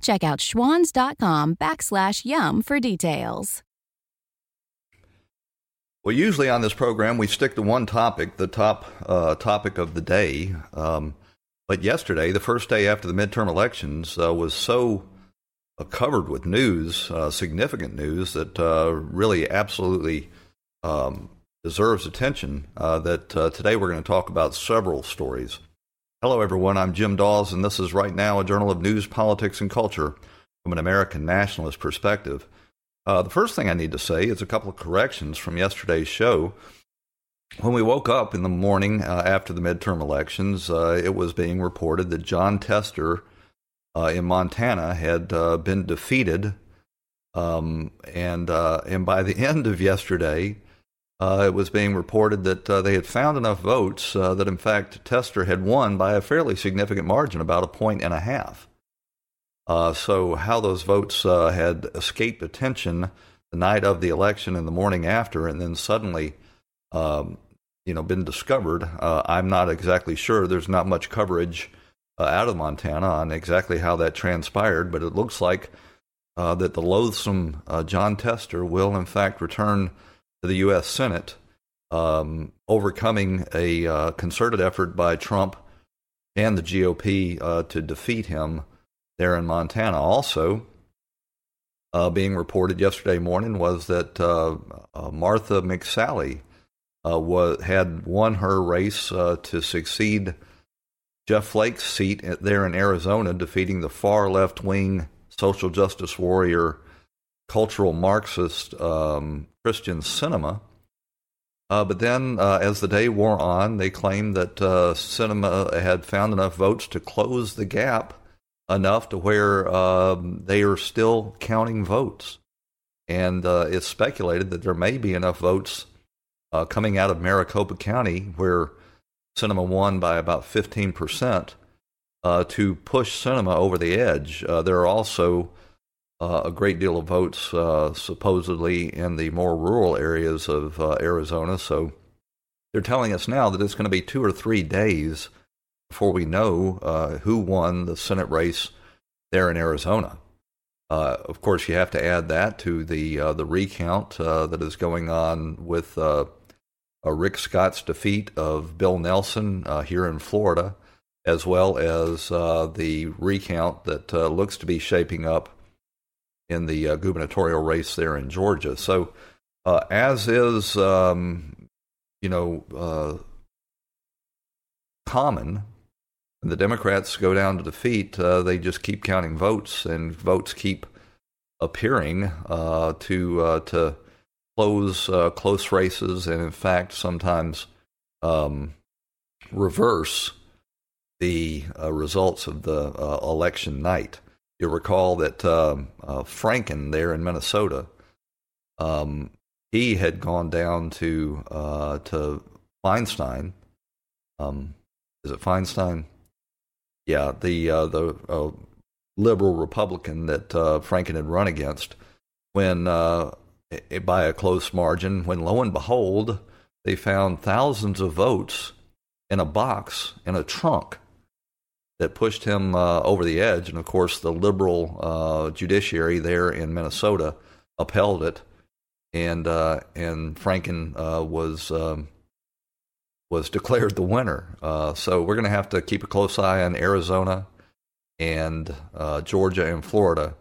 Check out schwans.com backslash YUM for details. Well, usually on this program, we stick to one topic, the top uh, topic of the day. Um, but yesterday, the first day after the midterm elections, uh, was so uh, covered with news, uh, significant news, that uh, really absolutely um, deserves attention. Uh, that today we're going to talk about several stories. Hello, everyone. I'm Jim Daws, and this is Right Now, a journal of news, politics, and culture from an American nationalist perspective. Uh, the first thing I need to say is a couple of corrections from yesterday's show. When we woke up in the morning uh, after the midterm elections, uh, it was being reported that Jon Tester uh, in Montana had uh, been defeated. Um, and, uh, and by the end of yesterday, it was being reported that they had found enough votes that, in fact, Tester had won by a fairly significant margin, about a point and a half. Uh, so, how those votes uh, had escaped attention the night of the election and the morning after, and then suddenly, um, you know, been discovered, uh, I'm not exactly sure. There's not much coverage uh, out of Montana on exactly how that transpired, but it looks like uh, that the loathsome uh, Jon Tester will, in fact, return to the U.S. Senate, um, overcoming a concerted effort by Trump and the GOP to defeat him there in Montana. Also, uh, being reported yesterday morning was that uh, uh, Martha McSally uh, was, had won her race uh, to succeed Jeff Flake's seat there in Arizona, defeating the far left wing social justice warrior, cultural Marxist um, Kyrsten Sinema. Uh, but then, as the day wore on, they claimed that Sinema had found enough votes to close the gap enough to where um, they are still counting votes. And uh, it's speculated that there may be enough votes uh, coming out of Maricopa County, where Sinema won by about 15%, uh, to push Sinema over the edge. Uh, there are also uh, a great deal of votes uh, supposedly in the more rural areas of Arizona. So they're telling us now that it's going to be two or three days before we know uh, who won the Senate race there in Arizona. Uh, of course, you have to add that to the uh, the recount uh, that is going on with uh, Rick Scott's defeat of Bill Nelson uh, here in Florida, as well as the recount that looks to be shaping up in the gubernatorial race there in Georgia. So, as is, um, you know, common when the Democrats go down to defeat, uh, they just keep counting votes, and votes keep appearing uh, to uh, to close uh, close races, and in fact, sometimes um, reverse the uh, results of the uh, election night. You recall that um, Franken there in Minnesota, um, he had gone down to to Feinstein. Um, is it Feinstein? yeah, the uh, the uh, liberal Republican that uh, Franken had run against, when uh, by a close margin, when lo and behold, they found thousands of votes in a box in a trunk that pushed him uh, over the edge. And of course, the liberal uh, judiciary there in Minnesota upheld it, and and Franken was. Um, was declared the winner. Uh, so we're going to have to keep a close eye on Arizona and uh, Georgia and Florida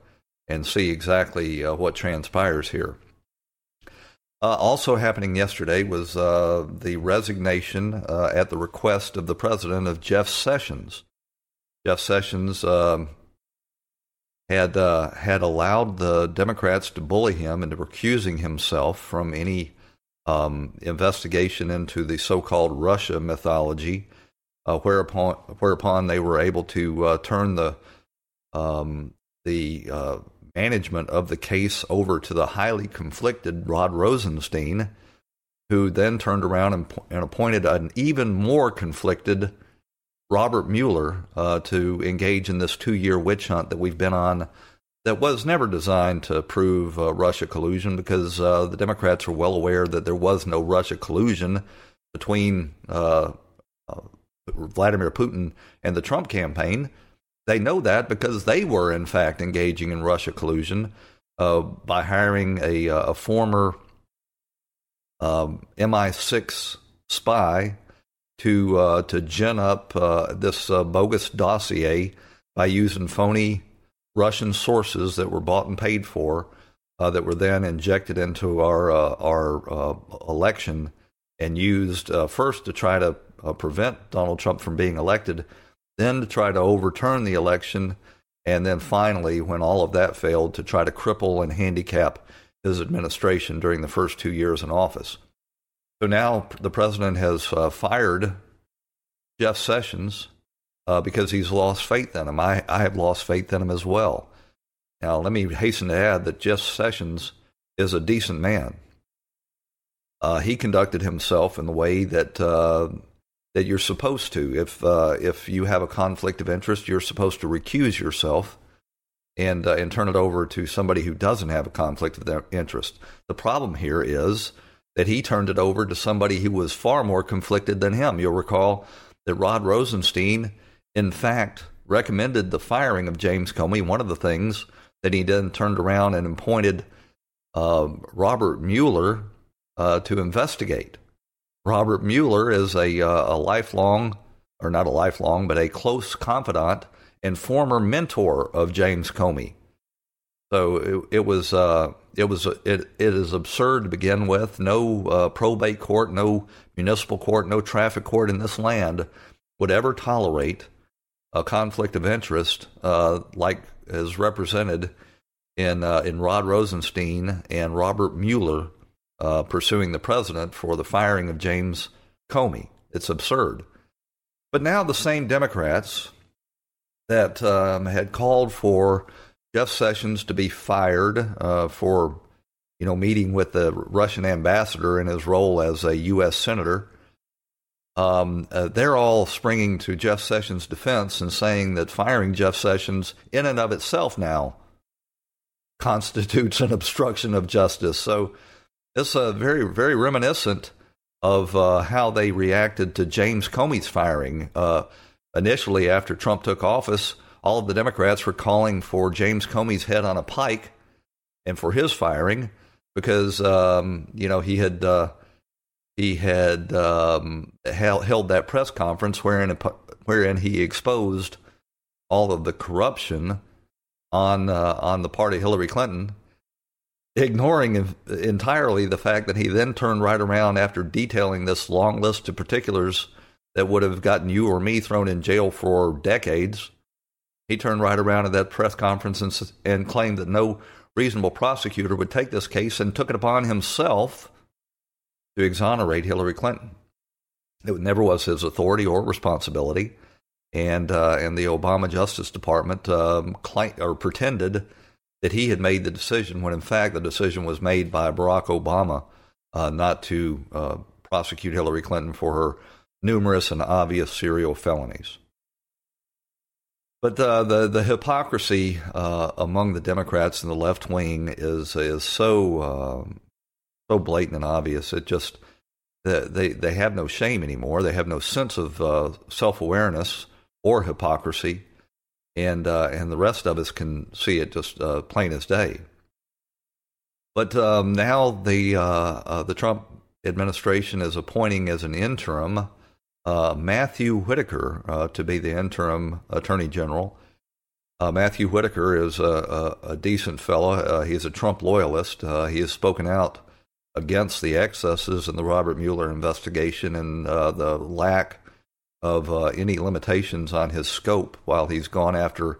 and see exactly uh, what transpires here. Uh, also happening yesterday was uh, the resignation uh, at the request of the president of Jeff Sessions. Jeff Sessions um, had had allowed the Democrats to bully him into recusing himself from any um, investigation into the so-called Russia mythology, uh, whereupon whereupon they were able to uh, turn the um, the uh, management of the case over to the highly conflicted Rod Rosenstein, who then turned around and, and appointed an even more conflicted Robert Mueller uh, to engage in this two year witch hunt that we've been on that was never designed to prove uh, Russia collusion because uh, the Democrats are well aware that there was no Russia collusion between uh, uh, Vladimir Putin and the Trump campaign. They know that because they were, in fact, engaging in Russia collusion uh, by hiring a, a former um, MI6 spy to uh, to gin up uh, this uh, bogus dossier by using phony Russian sources that were bought and paid for, uh, that were then injected into our uh, our uh, election and used first to try to prevent Donald Trump from being elected, then to try to overturn the election, and then finally, when all of that failed, to try to cripple and handicap his administration during the first two years in office. So now the president has uh, fired Jeff Sessions uh, because he's lost faith in him. I, I have lost faith in him as well. Now, let me hasten to add that Jeff Sessions is a decent man. Uh, he conducted himself in the way that uh, that you're supposed to. If uh, if you have a conflict of interest, you're supposed to recuse yourself and uh, and turn it over to somebody who doesn't have a conflict of interest. The problem here is that he turned it over to somebody who was far more conflicted than him. You'll recall that Rod Rosenstein, in fact, recommended the firing of James Comey. One of the things that he then turned around and appointed uh, Robert Mueller uh, to investigate. Robert Mueller is a, uh, a lifelong, or not a lifelong, but a close confidant and former mentor of James Comey. So it, it was uh, it was it, it is absurd to begin with. No uh, probate court, no municipal court, no traffic court in this land would ever tolerate a conflict of interest uh, like is represented in uh, in Rod Rosenstein and Robert Mueller uh, pursuing the president for the firing of James Comey. It's absurd. But now the same Democrats that um, had called for Jeff Sessions to be fired uh, for, you know, meeting with the Russian ambassador in his role as a U.S. senator. Um, uh, they're all springing to Jeff Sessions' defense and saying that firing Jeff Sessions, in and of itself, now constitutes an obstruction of justice. So it's uh, very, very reminiscent of uh, how they reacted to James Comey's firing. Uh, initially, after Trump took office, all of the Democrats were calling for James Comey's head on a pike and for his firing because um, you know he had uh, he had um, held, held that press conference wherein wherein he exposed all of the corruption on uh, on the party Hillary Clinton, ignoring entirely the fact that he then turned right around after detailing this long list of particulars that would have gotten you or me thrown in jail for decades he turned right around at that press conference and, and claimed that no reasonable prosecutor would take this case and took it upon himself to exonerate Hillary Clinton. It never was his authority or responsibility. And, uh, and the Obama Justice Department um, or pretended that he had made the decision when, in fact, the decision was made by Barack Obama uh, not to uh, prosecute Hillary Clinton for her numerous and obvious serial felonies. But uh, the the hypocrisy uh, among the Democrats and the left wing is is so uh, so blatant and obvious. It just they they have no shame anymore. They have no sense of uh, self awareness or hypocrisy, and uh, and the rest of us can see it just uh, plain as day. But um, now the the Trump administration is appointing as an interim uh, Matthew Whitaker uh, to be the interim attorney general. Uh, Matthew Whitaker is a, a, a decent fellow. Uh, he's a Trump loyalist. Uh, he has spoken out against the excesses in the Robert Mueller investigation and uh, the lack of any limitations on his scope while he's gone after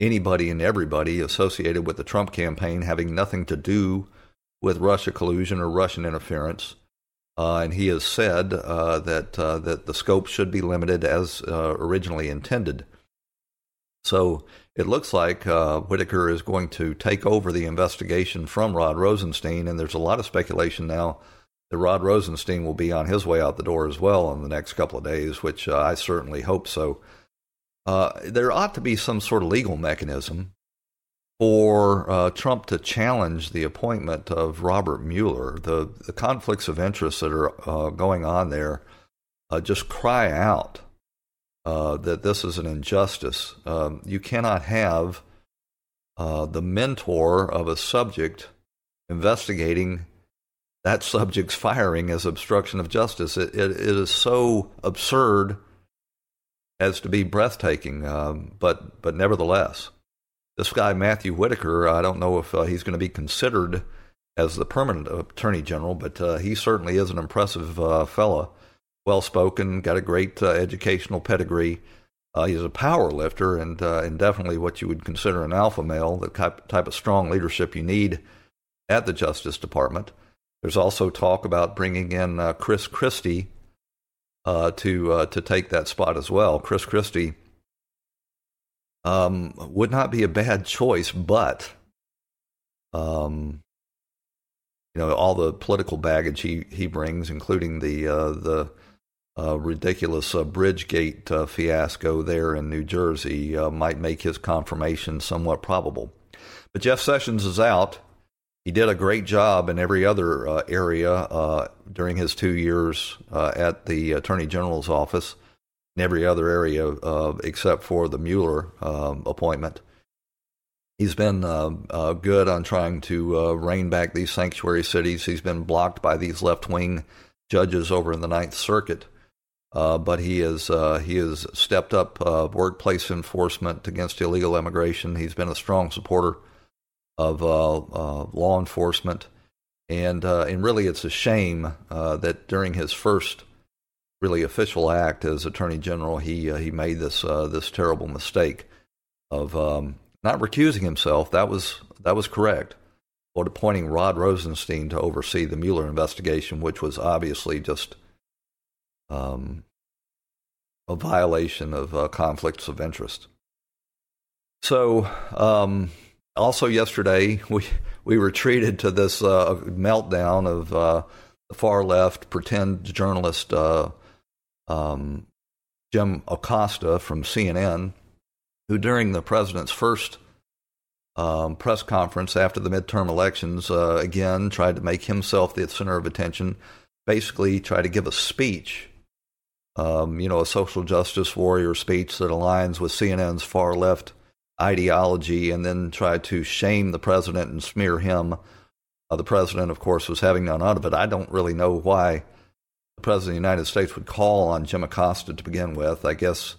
anybody and everybody associated with the Trump campaign having nothing to do with Russia collusion or Russian interference. Uh, and he has said uh, that uh, that the scope should be limited as uh, originally intended. So it looks like uh, Whitaker is going to take over the investigation from Rod Rosenstein, and there's a lot of speculation now that Rod Rosenstein will be on his way out the door as well in the next couple of days, which uh, I certainly hope so. There ought to be some sort of legal mechanism for uh, Trump to challenge the appointment of Robert Mueller. The, the conflicts of interest that are uh, going on there uh, just cry out uh, that this is an injustice. Um, you cannot have uh, the mentor of a subject investigating that subject's firing as obstruction of justice. It, it, it is so absurd as to be breathtaking, um, but but nevertheless this guy Matthew Whitaker, I don't know if uh, he's going to be considered as the permanent attorney general, but uh, he certainly is an impressive uh, fella, well spoken, got a great uh, educational pedigree. Uh, he's a power lifter and uh, and definitely what you would consider an alpha male, the type, type of strong leadership you need at the Justice Department. There's also talk about bringing in Chris Christie to to take that spot as well. Chris Christie um, would not be a bad choice, but um, you know all the political baggage he, he brings, including the uh, the uh, ridiculous uh, Bridgegate uh, fiasco there in New Jersey, uh, might make his confirmation somewhat probable. But Jeff Sessions is out. He did a great job in every other uh, area during his two years at the Attorney General's office in every other area uh, except for the Mueller um, appointment. He's been uh, uh, good on trying to uh, rein back these sanctuary cities. He's been blocked by these left wing judges over in the Ninth Circuit. Uh, but he has uh, he has stepped up workplace enforcement against illegal immigration. He's been a strong supporter of law enforcement, and and really it's a shame that during his first really official act as Attorney General, he uh, he made this uh, this terrible mistake of um, not recusing himself. That was that was correct, but appointing Rod Rosenstein to oversee the Mueller investigation, which was obviously just um, a violation of uh, conflicts of interest. So, um, also yesterday we we retreated to this uh, meltdown of uh, the far left pretend journalist uh, um, Jim Acosta from CNN, who during the president's first um, press conference after the midterm elections, uh, again tried to make himself the center of attention, basically tried to give a speech, um, you know, a social justice warrior speech that aligns with CNN's far left ideology, and then tried to shame the president and smear him. Uh, the president, of course, was having none of it. I don't really know why the President of the United States would call on Jim Acosta to begin with. I guess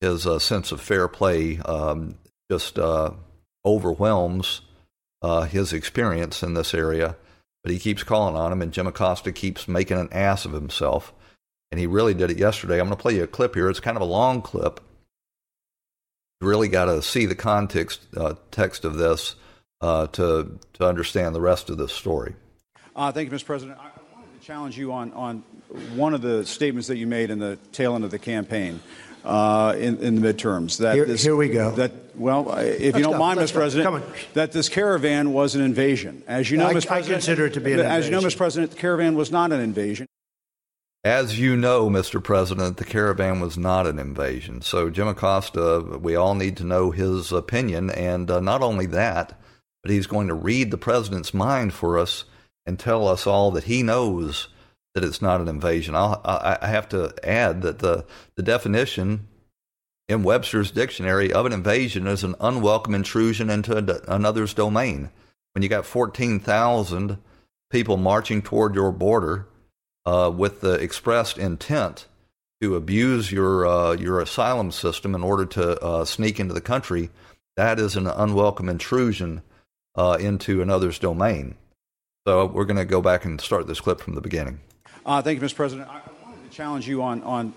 his uh, sense of fair play um, just uh, overwhelms uh, his experience in this area. But he keeps calling on him, and Jim Acosta keeps making an ass of himself. And he really did it yesterday. I'm going to play you a clip here. It's kind of a long clip. You really got to see the context uh, text of this uh, to to understand the rest of this story. Uh, thank you, Mr. President challenge you on, on one of the statements that you made in the tail end of the campaign. Uh, in, in, the midterms. That here, this, here we go. That well, if Let's you don't go. mind, Let's Mr. Go. President, that this caravan was an invasion. As you know, I, Mr. President, I consider it to be an as invasion. you know, Mr. President, the caravan was not an invasion. As you know, Mr. President, the caravan was not an invasion. So, Jim Acosta, we all need to know his opinion, and uh, not only that, but he's going to read the president's mind for us and tell us all that he knows that it's not an invasion. I'll, I have to add that the, the definition in Webster's dictionary of an invasion is an unwelcome intrusion into another's domain. When you got 14,000 people marching toward your border uh, with the expressed intent to abuse your uh, your asylum system in order to uh, sneak into the country, that is an unwelcome intrusion uh, into another's domain. So we're going to go back and start this clip from the beginning. Uh, thank you, Mr. President. I wanted to challenge you on, on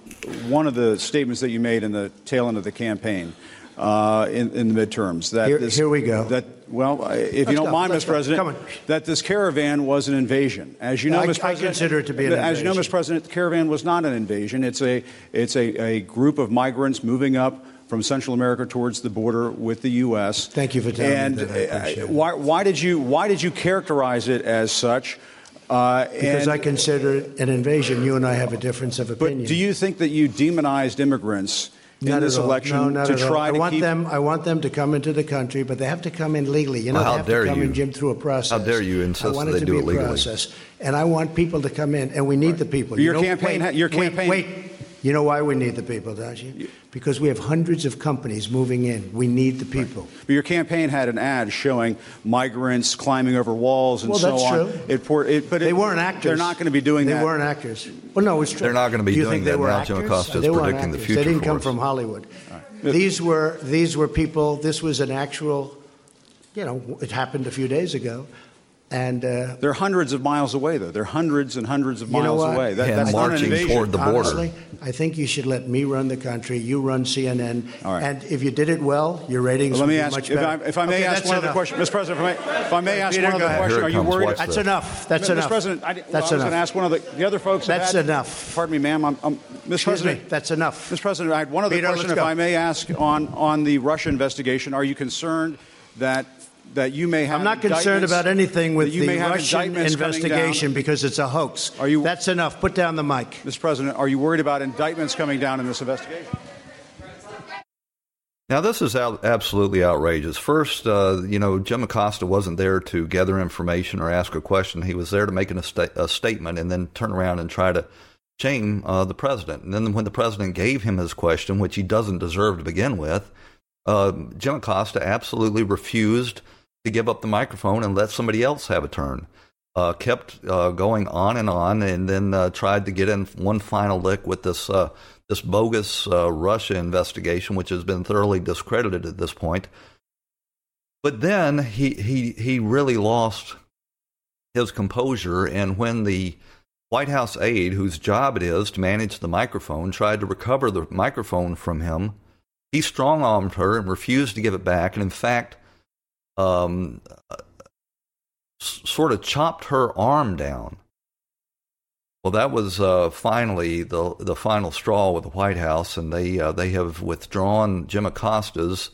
one of the statements that you made in the tail end of the campaign. Uh, in, in, the midterms. That here, this, here we go. That well, if Let's you don't go. mind, Let's Mr. President, that this caravan was an invasion. As you know, I, Mr. President, I consider it to be an As invasion. you know, Mr. President, the caravan was not an invasion. It's a it's a, a group of migrants moving up from Central America towards the border with the U.S. Thank you for telling and me that. Uh, why, why, did you why did you characterize it as such? Uh, because I consider it an invasion. You and I have a difference of opinion. But do you think that you demonized immigrants? in not this election no, to try. I to want keep them. I want them to come into the country, but they have to come in legally. You know, well, they have dare to come you. in, Jim, through a process. How dare you insist I want that it to do be it a legally? process, and I want people to come in, and we need the people. Your you campaign. Wait, your wait, campaign. Wait, You know why we need the people, don't you? Because we have hundreds of companies moving in. We need the people. Right. But your campaign had an ad showing migrants climbing over walls and well, so that's on. True. It, pour, it, but they it, weren't actors. They're not going to be doing they that. They weren't actors. Well, no, it's true. They're not going to be Do you doing think they that were now. Jim Acosta is they predicting the future. They didn't come us. from Hollywood. These were these were people. This was an actual. You know, it happened a few days ago. And uh, they're hundreds of miles away, though. They're hundreds and hundreds of you know miles what? away. That, Yeah, that's not an marching invasion. toward the border. Honestly, I think you should let me run the country. You run CNN, All right. and if you did it well, your ratings Well, let would me be ask, much if better. I, if I may Okay, ask that's one other question, Mr. President, if I may, if I may ask Peter, one other ahead. question, Here it are you worried? Watch That's this. enough. That's Mr. enough. President, I, well, That's I was going enough. to ask one of the, the other folks. That's had- enough. Pardon me, ma'am. I'm, I'm, Mr. Excuse President, me. That's enough. Mr. President, I had one other Peter, question, if. I may ask, on, on the Russia investigation. Are you concerned that that you may have I'm not concerned about anything with you the may have Russian indictments investigation because it's a hoax. Are you- That's enough. Put down the mic. Mr. President, are you worried about indictments coming down in this investigation? Now, this is out, absolutely outrageous. First, uh, you know, Jim Acosta wasn't there to gather information or ask a question. He was there to make an, a, sta- a statement and then turn around and try to shame uh, the president. And then when the president gave him his question, which he doesn't deserve to begin with, uh, Jim Acosta absolutely refused to give up the microphone and let somebody else have a turn. Uh, kept uh, going on and on, and then uh, tried to get in one final lick with this uh, this bogus uh, Russia investigation, which has been thoroughly discredited at this point. But then he he he really lost his composure, and when the White House aide, whose job it is to manage the microphone, tried to recover the microphone from him, he strong armed her and refused to give it back, and in fact, um, sort of chopped her arm down. Well, that was uh, finally the the final straw with the White House, and they uh, they have withdrawn Jim Acosta's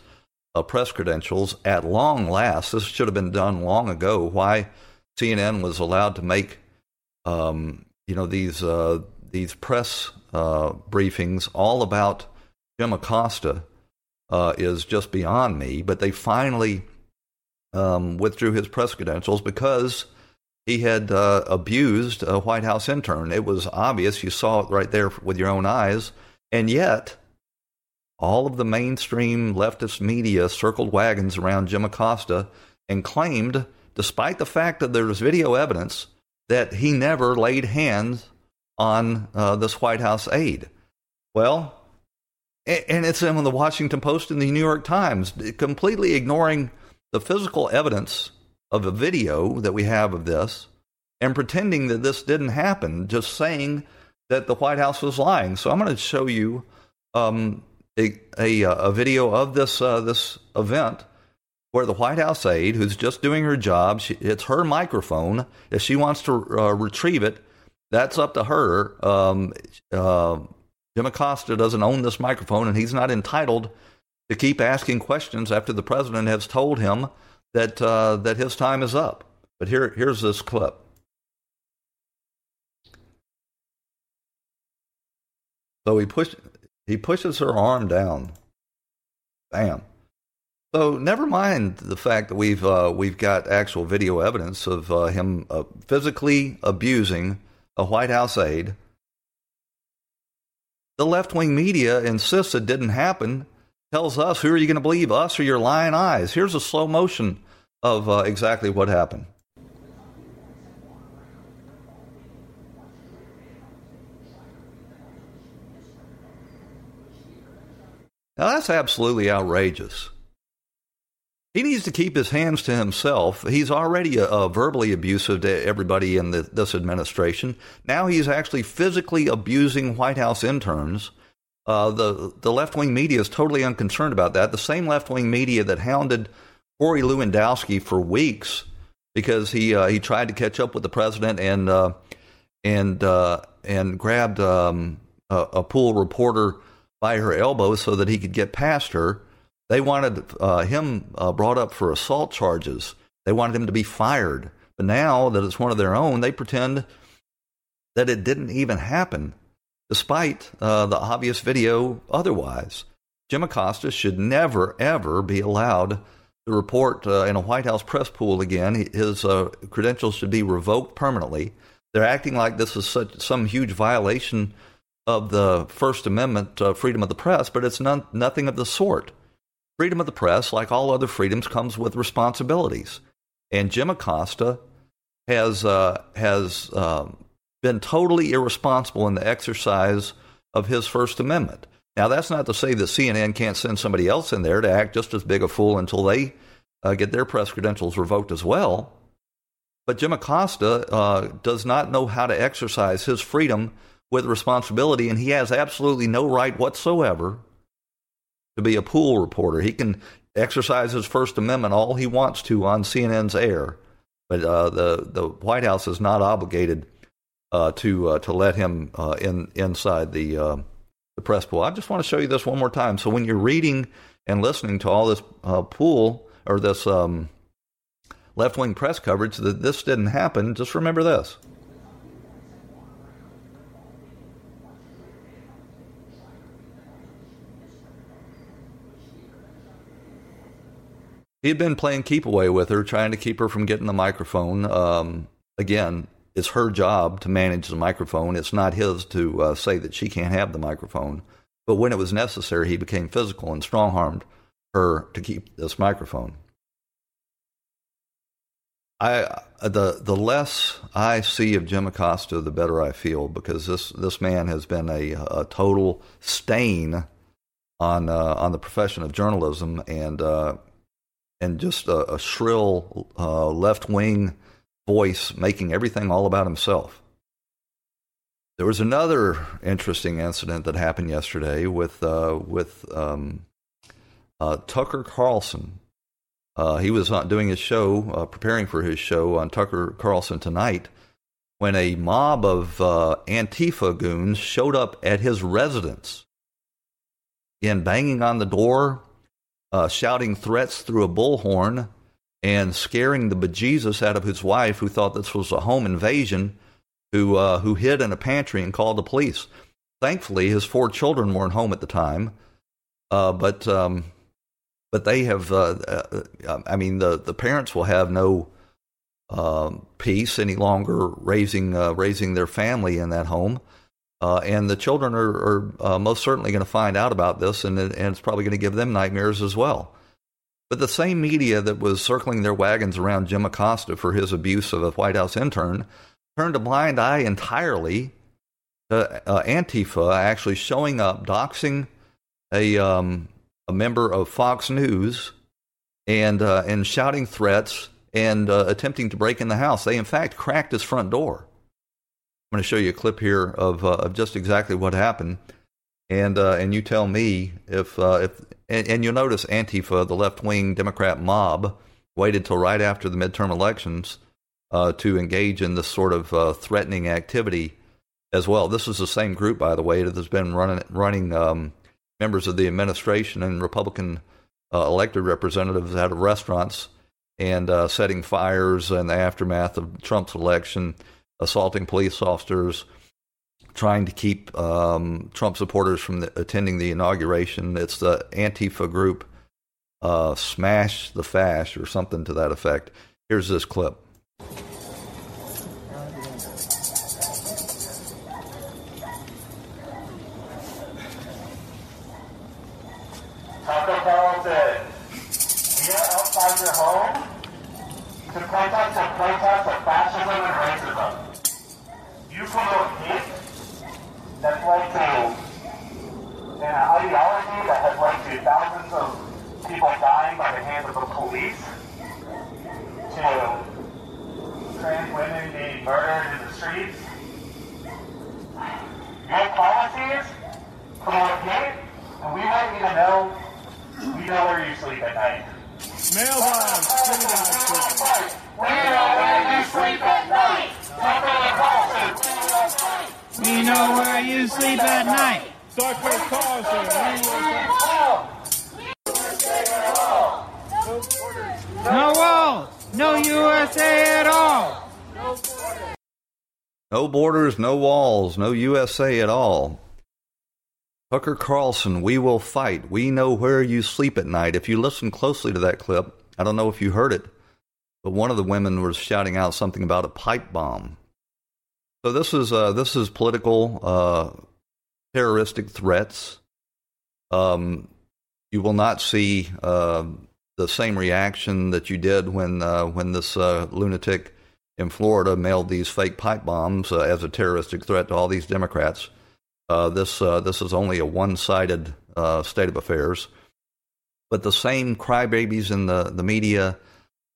uh, press credentials at long last. This should have been done long ago. Why CNN was allowed to make um, you know these uh, these press uh, briefings all about Jim Acosta uh, is just beyond me. But they finally um, withdrew his press credentials because he had uh, abused a White House intern. It was obvious. You saw it right there with your own eyes. And yet, all of the mainstream leftist media circled wagons around Jim Acosta and claimed, despite the fact that there was video evidence, that he never laid hands on uh, this White House aide. Well, and it's in the Washington Post and the New York Times, completely ignoring the physical evidence of a video that we have of this and pretending that this didn't happen, just saying that the White House was lying. So I'm going to show you um, a, a, a video of this uh, this event where the White House aide, who's just doing her job, she, it's her microphone. If she wants to uh, retrieve it, that's up to her. Um, uh, Jim Acosta doesn't own this microphone, and he's not entitled to keep asking questions after the president has told him that uh, that his time is up. But here, here's this clip. So he push, he pushes her arm down. Bam. So never mind the fact that we've uh, we've got actual video evidence of uh, him uh, physically abusing a White House aide. The left wing media insists it didn't happen. Tells us who are you going to believe, us or your lying eyes? Here's a slow motion of uh, exactly what happened. Now that's absolutely outrageous. He needs to keep his hands to himself. He's already uh, verbally abusive to everybody in the, this administration. Now he's actually physically abusing White House interns. Uh, the the left wing media is totally unconcerned about that. The same left wing media that hounded Corey Lewandowski for weeks because he uh, he tried to catch up with the president and uh, and uh, and grabbed um, a, a pool reporter by her elbow so that he could get past her. They wanted uh, him uh, brought up for assault charges. They wanted him to be fired. But now that it's one of their own, they pretend that it didn't even happen, despite uh, the obvious video otherwise. Jim Acosta should never, ever be allowed to report uh, in a White House press pool again. His uh, credentials should be revoked permanently. They're acting like this is such some huge violation of the First Amendment, uh, freedom of the press, but it's nothing of the sort. Freedom of the press, like all other freedoms, comes with responsibilities. And Jim Acosta has uh, has um, been totally irresponsible in the exercise of his First Amendment. Now, that's not to say that CNN can't send somebody else in there to act just as big a fool until they uh, get their press credentials revoked as well. But Jim Acosta uh, does not know how to exercise his freedom with responsibility, and he has absolutely no right whatsoever to be a pool reporter. He can exercise his First Amendment all he wants to on CNN's air, but uh, the the White House is not obligated uh, to uh, to let him uh, in inside the uh, the press pool. I just want to show you this one more time. So when you're reading and listening to all this uh, pool or this um, left wing press coverage that this didn't happen, just remember this. He'd been playing keep away with her, trying to keep her from getting the microphone. Um, again, it's her job to manage the microphone. It's not his to uh, say that she can't have the microphone. But when it was necessary, he became physical and strong armed her to keep this microphone. I the the less I see of Jim Acosta, the better I feel because this this man has been a, a total stain on uh, on the profession of journalism and uh, and just a, a shrill uh, left wing voice making everything all about himself. There was another interesting incident that happened yesterday with uh, with um, uh, Tucker Carlson. Uh, he was doing his show, uh, preparing for his show on Tucker Carlson tonight, when a mob of uh, Antifa goons showed up at his residence. Again, banging on the door, uh, shouting threats through a bullhorn, and scaring the bejesus out of his wife, who thought this was a home invasion, who uh, who hid in a pantry and called the police. Thankfully, his four children weren't home at the time, uh, but um, but they have. Uh, uh I mean, the the parents will have no um, peace any longer raising uh, raising their family in that home. Uh, and the children are, are most certainly going to find out about this, and, and it's probably going to give them nightmares as well. But the same media that was circling their wagons around Jim Acosta for his abuse of a White House intern turned a blind eye entirely to uh, Antifa actually showing up, doxing a, um, a member of Fox News and, uh, and shouting threats and uh, attempting to break in the house. They, in fact, cracked his front door. I'm going to show you a clip here of, uh, of just exactly what happened and uh, and you tell me if uh, if and, and, you'll notice Antifa, the left wing Democrat mob, waited till right after the midterm elections uh, to engage in this sort of uh, threatening activity as well. This is the same group, by the way, that has been running running um, members of the administration and Republican uh, elected representatives out of restaurants and uh, setting fires in the aftermath of Trump's election, assaulting police officers trying to keep um, Trump supporters from the, attending the inauguration. It's the Antifa group, uh, Smash the Fash, or something to that effect. Here's this clip. Tucker Carlson, we are outside your home to protest and protest of fascism and racism. Sleep at night. Tucker Carlson, we will. No walls, no USA at all. No borders, no walls, no USA at all. Tucker Carlson, we will fight. We know where you sleep at night. If you listen closely to that clip, I don't know if you heard it, but one of the women was shouting out something about a pipe bomb. So this is uh, this is political uh, terroristic threats. Um, you will not see uh, the same reaction that you did when uh, when this uh, lunatic in Florida mailed these fake pipe bombs uh, as a terroristic threat to all these Democrats. This this is only a one-sided state of affairs, but the same crybabies in the the media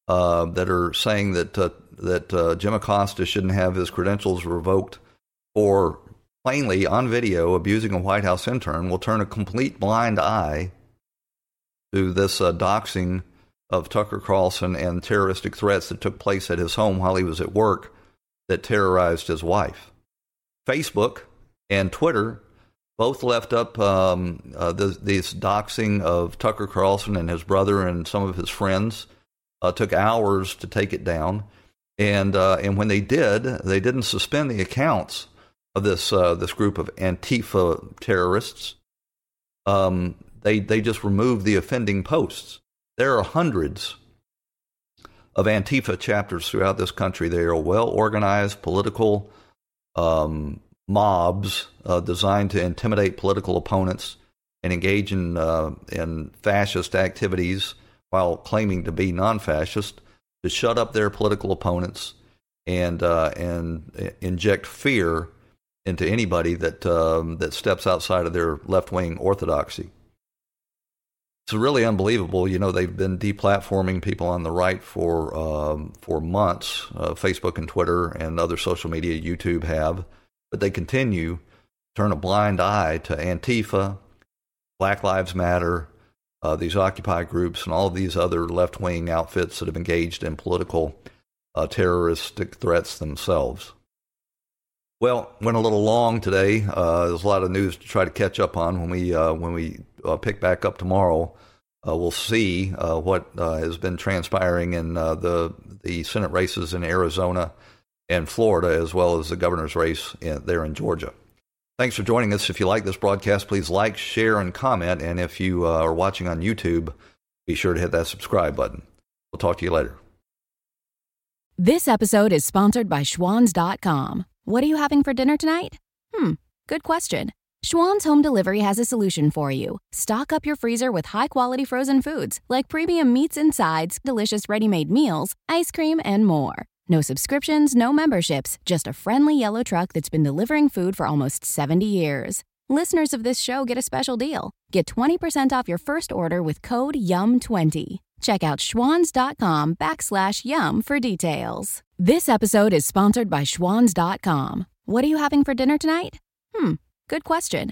uh, that are saying that uh, that Jim Acosta shouldn't have his credentials revoked for plainly on video abusing a White House intern will turn a complete blind eye to this doxing of Tucker Carlson and terroristic threats that took place at his home while he was at work that terrorized his wife. Facebook and Twitter both left up um, uh, the, this doxing of Tucker Carlson and his brother and some of his friends. Uh, took hours to take it down, and uh, and when they did, they didn't suspend the accounts of this uh, this group of Antifa terrorists. Um, they they just removed the offending posts. There are hundreds of Antifa chapters throughout this country. They are well organized political um, mobs uh, designed to intimidate political opponents and engage in uh, in fascist activities while claiming to be non-fascist to shut up their political opponents and uh, and inject fear into anybody that um, that steps outside of their left-wing orthodoxy. It's really unbelievable. You know, they've been deplatforming people on the right for um, for months. Uh, Facebook and Twitter and other social media, YouTube have but they continue to turn a blind eye to Antifa, Black Lives Matter, uh, these Occupy groups, and all these other left wing outfits that have engaged in political uh, terroristic threats themselves. Well, went a little long today. Uh, there's a lot of news to try to catch up on. When we uh, when we uh, pick back up tomorrow, uh, we'll see what has been transpiring in the the Senate races in Arizona and Florida, as well as the governor's race in, there in Georgia. Thanks for joining us. If you like this broadcast, please like, share, and comment. And if you uh, are watching on YouTube, be sure to hit that subscribe button. We'll talk to you later. This episode is sponsored by Schwans.com. What are you having for dinner tonight? Hmm, good question. Schwan's Home Delivery has a solution for you. Stock up your freezer with high quality frozen foods like premium meats and sides, delicious ready made meals, ice cream, and more. No subscriptions, no memberships, just a friendly yellow truck that's been delivering food for almost 70 years. Listeners of this show get a special deal. Get 20% off your first order with code YUM20. Check out schwans.com backslash YUM for details. This episode is sponsored by schwans.com. What are you having for dinner tonight? Hmm, good question.